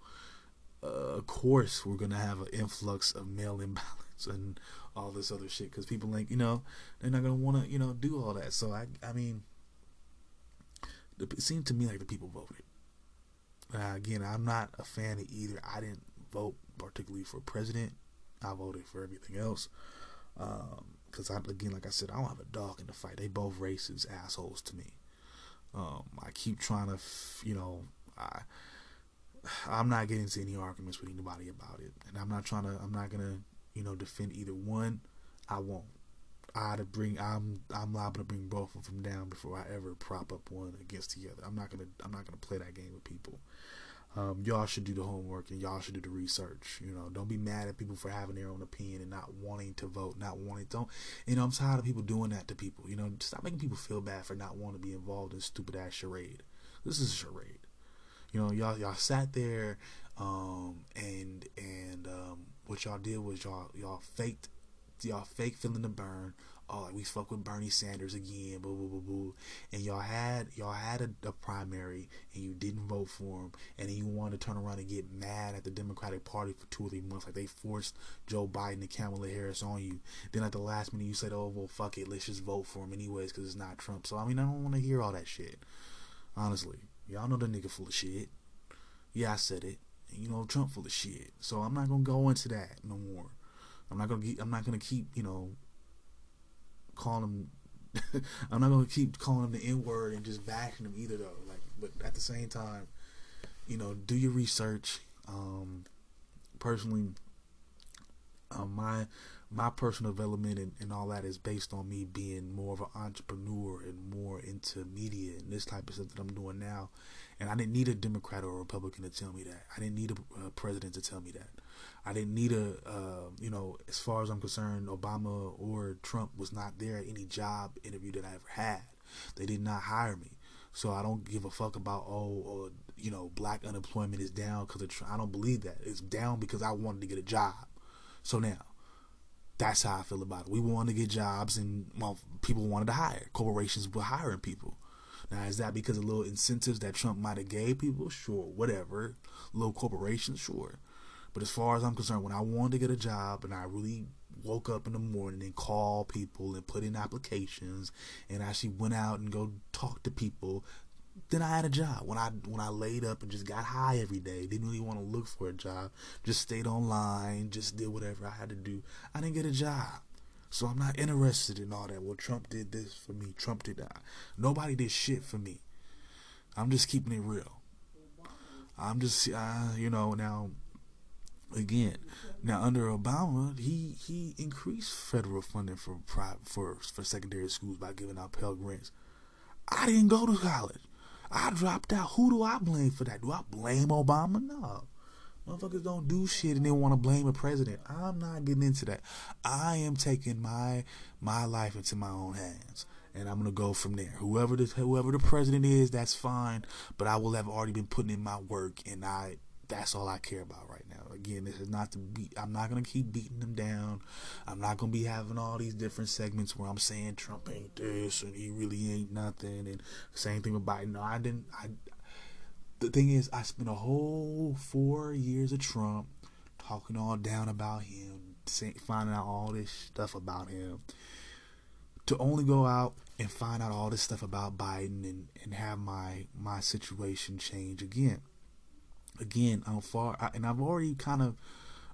uh, of course we're gonna have an influx of mail-in ballots and all this other shit because people ain't you know they're not gonna want to you know do all that. So I I mean, it seemed to me like the people voted. Uh, again, I'm not a fan of either. I didn't vote particularly for president. I voted for everything else. Because um, again, like I said, I don't have a dog in the fight. They both racist assholes to me. Um, I keep trying to, you know, I I'm not getting into any arguments with anybody about it, and I'm not trying to. I'm not gonna, you know, defend either one. I won't. I to bring. I'm I'm liable to bring both of them down before I ever prop up one against the other. I'm not gonna. I'm not gonna play that game with people. Um, y'all should do the homework and y'all should do the research. You know, don't be mad at people for having their own opinion and not wanting to vote, not wanting. Don't. You know, I'm tired of people doing that to people. You know, stop making people feel bad for not wanting to be involved in stupid ass charade. This is a charade. You know, y'all y'all sat there, um, and and um, what y'all did was y'all y'all faked y'all fake feeling the burn. Oh, like we fuck with Bernie Sanders again, boo boo boo boo. And y'all had y'all had a, a, primary and you didn't vote for him, and then you wanted to turn around and get mad at the Democratic Party for two or three months, like they forced Joe Biden and Kamala Harris on you. Then at the last minute you said, "Oh well, fuck it, let's just vote for him anyways because it's not Trump." So I mean, I don't want to hear all that shit. Honestly, y'all know the nigga full of shit. Yeah, I said it. You know, Trump full of shit. So I'm not gonna go into that no more. I'm not gonna. I'm not gonna keep. You know, calling him. I'm not gonna keep calling him the N word and just bashing him either though. Like, but at the same time, you know, do your research. Um, personally, um, my my personal development and, and all that is based on me being more of an entrepreneur and more into media and this type of stuff that I'm doing now. And I didn't need a Democrat or a Republican to tell me that. I didn't need a, a president to tell me that. I didn't need a, uh, you know, as far as I'm concerned, Obama or Trump was not there at any job interview that I ever had. They did not hire me. So I don't give a fuck about, oh, or, you know, black unemployment is down because of Trump. I don't believe that. It's down because I wanted to get a job. So now, that's how I feel about it. We wanted to get jobs and well, people wanted to hire. Corporations were hiring people. Now, is that because of little incentives that Trump might have gave people? Sure, whatever. Little corporations, sure. But as far as I'm concerned, when I wanted to get a job and I really woke up in the morning and called people and put in applications and actually went out and go talk to people, then I had a job. When I when I laid up and just got high every day, didn't really want to look for a job, just stayed online, just did whatever I had to do. I didn't get a job. So I'm not interested in all that. Well, Trump did this for me. Trump did that. Nobody did shit for me. I'm just keeping it real. I'm just, uh, you know, now again, now under Obama, he he increased federal funding for for for secondary schools by giving out Pell Grants. I didn't go to college. I dropped out. Who do I blame for that? Do I blame Obama? No. Motherfuckers don't do shit and they want to blame a president. I'm not getting into that. I am taking my my life into my own hands, and I'm gonna go from there. Whoever the whoever the president is, that's fine. But I will have already been putting in my work, and I that's all I care about right now. Again, this is not to be. I'm not gonna keep beating them down. I'm not gonna be having all these different segments where I'm saying Trump ain't this and he really ain't nothing, and same thing with Biden. No, I didn't. I the thing is, I spent a whole four years of Trump talking all down about him, finding out all this stuff about him, to only go out and find out all this stuff about Biden and, and have my my situation change again. Again, I'm far, I, and I've already kind of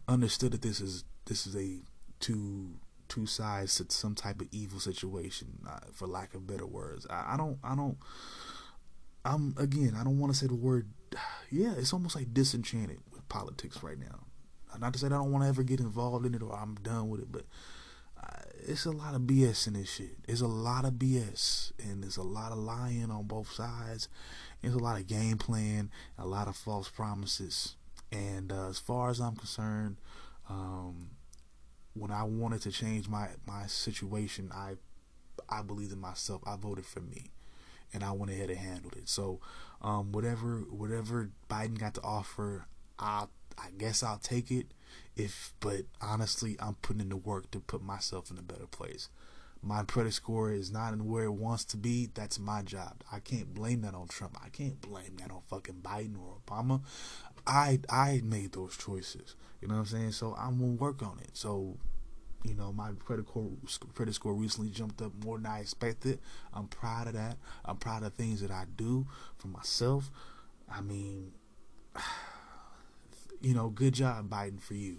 understood that this is this is a two two sides to some type of evil situation, uh, for lack of better words. I, I don't I don't I'm again, I don't want to say the word. Yeah, it's almost like disenchanted with politics right now. Not to say that I don't want to ever get involved in it or I'm done with it, but uh, it's a lot of BS in this shit. It's a lot of BS, and there's a lot of lying on both sides. There's a lot of game plan, a lot of false promises. And uh, as far as I'm concerned, um, when I wanted to change my my situation, I I believed in myself. I voted for me and I went ahead and handled it. So, um, whatever whatever Biden got to offer, I I guess I'll take it. If, but honestly, I'm putting in the work to put myself in a better place. My credit score is not in where it wants to be. That's my job. I can't blame that on Trump. I can't blame that on fucking Biden or Obama. I I made those choices. You know what I'm saying? So I'm gonna work on it. So you know, my credit score credit score recently jumped up more than I expected. I'm proud of that. I'm proud of things that I do for myself. I mean, you know, good job, Biden, for you.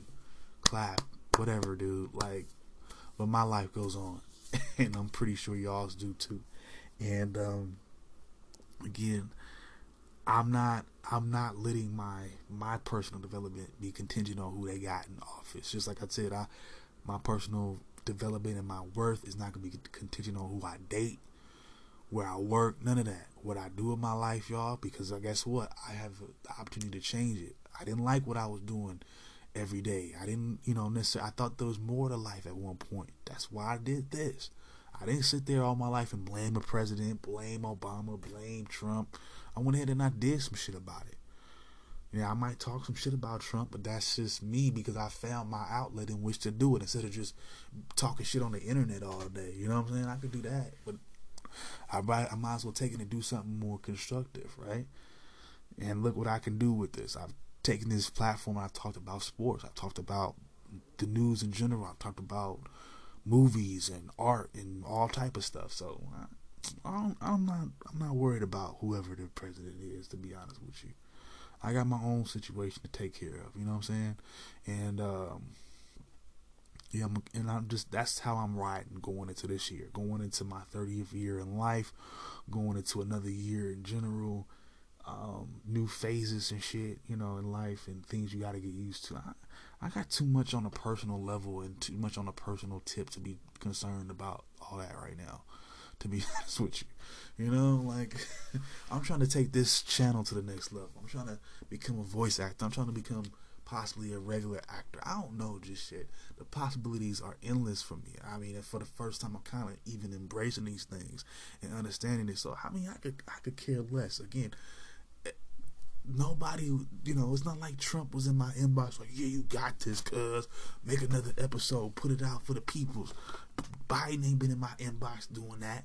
Clap, whatever, dude. Like, but my life goes on, and I'm pretty sure y'all's do too. And um, again, I'm not I'm not letting my my personal development be contingent on who they got in office. Just like I said, I my personal development and my worth is not going to be contingent on who I date, where I work, none of that. What I do in my life, y'all, because I guess what? I have the opportunity to change it. I didn't like what I was doing every day. I didn't, you know, necessarily. I thought there was more to life at one point. That's why I did this. I didn't sit there all my life and blame a president, blame Obama, blame Trump. I went ahead and I did some shit about it. Yeah, I might talk some shit about Trump, but that's just me because I found my outlet in which to do it instead of just talking shit on the internet all day. You know what I'm saying? I could do that, but I might, I might as well take it and do something more constructive, right? And look what I can do with this. I've taken this platform I've talked about sports. I've talked about the news in general. I've talked about movies and art and all type of stuff. So I, I'm not I'm not worried about whoever the president is. To be honest with you. I got my own situation to take care of. You know what I'm saying? And um, yeah, I'm, and I'm just that's how I'm riding going into this year, going into my 30th year in life, going into another year in general, um, new phases and shit, you know, in life and things you got to get used to. I, I got too much on a personal level and too much on a personal tip to be concerned about all that right now. To be honest with you, you know, like I'm trying to take this channel to the next level. I'm trying to become a voice actor. I'm trying to become possibly a regular actor. I don't know just shit. The possibilities are endless for me. I mean, for the first time, I'm kind of even embracing these things and understanding it. So, I mean, I could I could care less. Again, eh, nobody, you know, it's not like Trump was in my inbox like, yeah, you got this, cuz make another episode, put it out for the peoples. Biden ain't been in my inbox doing that.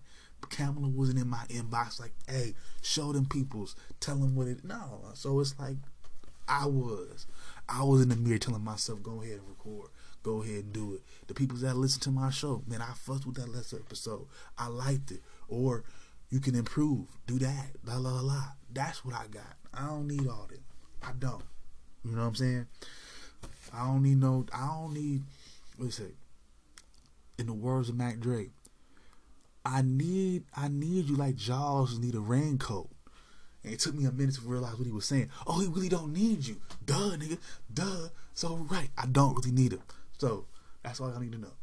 Kamala wasn't in my inbox like, hey, show them peoples, tell them what it. No, so it's like I was, I was in the mirror telling myself, go ahead and record, go ahead and do it. The people that listen to my show, man, I fucked with that last episode, I liked it, or you can improve, do that, la la la. That's what I got. I don't need all that. I don't. You know what I'm saying? I don't need no. I don't need. What say? In the words of Mac Dre, I need I need you like Jaws need a raincoat. And it took me a minute to realize what he was saying. Oh, he really don't need you. Duh, nigga. Duh. So right, I don't really need him. So that's all I need to know.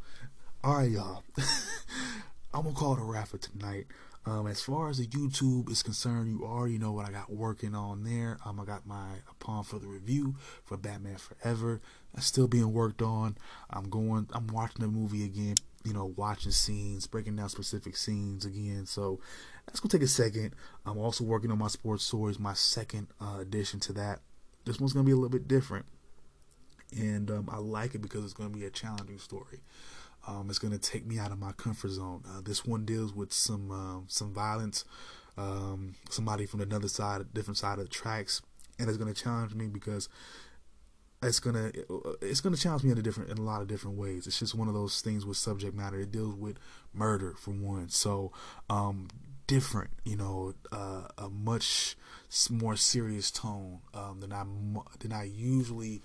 All right, y'all. I'm gonna call it a wrap for tonight. Um, as far as the YouTube is concerned, you already know what I got working on there. Um, I got my upon for the review for Batman Forever. That's still being worked on. I'm going. I'm watching the movie again you know, watching scenes, breaking down specific scenes again. So that's gonna take a second. I'm also working on my sports stories, my second uh, addition to that. This one's gonna be a little bit different, and um, I like it because it's gonna be a challenging story. Um, it's gonna take me out of my comfort zone. Uh, this one deals with some um, some violence, um, somebody from another side, different side of the tracks, and it's gonna challenge me because it's gonna it's gonna challenge me in a different in a lot of different ways. It's just one of those things with subject matter. It deals with murder for one, so um, different. You know, uh, a much more serious tone um, than I than I usually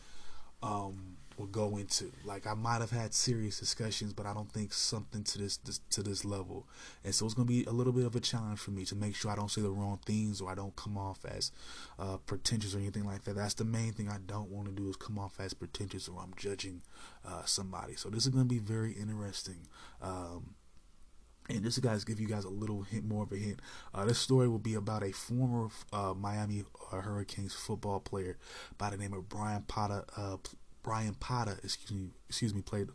um, will go into. Like I might have had serious discussions, but I don't think something to this, this, to this level. And so it's gonna be a little bit of a challenge for me to make sure I don't say the wrong things or I don't come off as uh, pretentious or anything like that. That's the main thing I don't want to do is come off as pretentious or I'm judging uh, somebody. So this is gonna be very interesting. Um, and just to guys give you guys a little hint, more of a hint. Uh, this story will be about a former uh, Miami uh, Hurricanes football player by the name of Bryan Pata, uh, Bryan Pata, excuse me, excuse me, played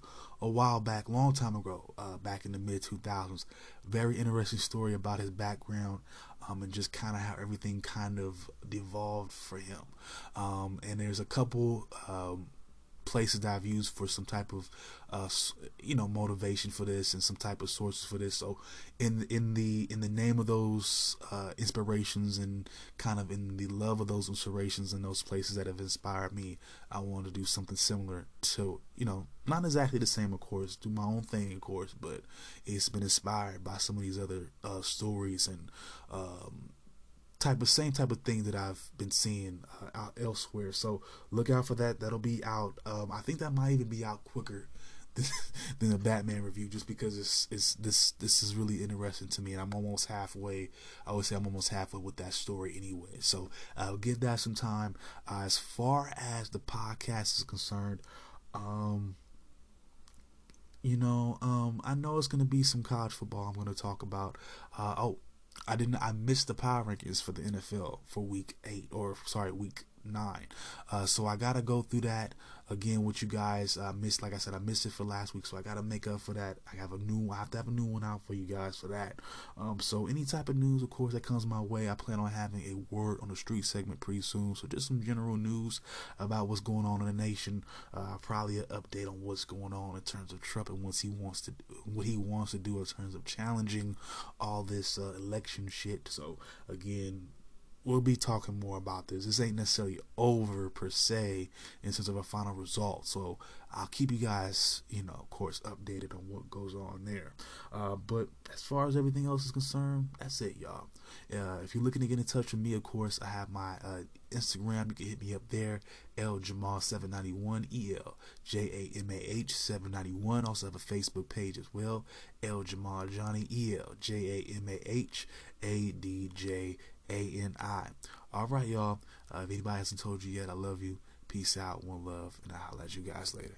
a while back, long time ago, uh, back in the mid 2000s. Very interesting story about his background um, and just kind of how everything kind of devolved for him. Um, and there's a couple um, places that I've used for some type of uh, you know motivation for this and some type of sources for this. So in in the in the name of those uh, inspirations and kind of in the love of those inspirations and those places that have inspired me, I want to do something similar to you know not exactly the same of course, do my own thing of course, but it's been inspired by some of these other uh, stories and um, type of same type of thing that I've been seeing uh, out elsewhere. So look out for that. That'll be out. Um, I think that might even be out quicker than, than the Batman review, just because it's it's this this is really interesting to me, and I'm almost halfway. I would say I'm almost halfway with that story anyway. So I'll give that some time. Uh, as far as the podcast is concerned, um, you know, um, I know it's gonna be some college football. I'm gonna talk about. Uh, oh, I didn't. I missed the power rankings for the NFL for week eight, or sorry, week nine. Uh, so I gotta go through that again with you guys. I missed, like I said, I missed it for last week, so I gotta make up for that. I have a new, I have to have a new one out for you guys for that. Um, so any type of news, of course, that comes my way, I plan on having a word on the street segment pretty soon. So just some general news about what's going on in the nation. Uh, probably an update on what's going on in terms of Trump and what he wants to, do, what he wants to do in terms of challenging all this uh, election shit. So again we'll be talking more about this. This ain't necessarily over per se in terms of a final result. So I'll keep you guys, you know, of course, updated on what goes on there. Uh, but as far as everything else is concerned, that's it, y'all. Uh, if you're looking to get in touch with me, of course, I have my uh, Instagram. You can hit me up there, L Jamal 791 E L J A M A H 791. Also have a Facebook page as well, L Jamal Johnny E L J A M A H A D J a N I. All right, y'all. Uh, if anybody hasn't told you yet, I love you. Peace out, one love, and I'll let you guys later.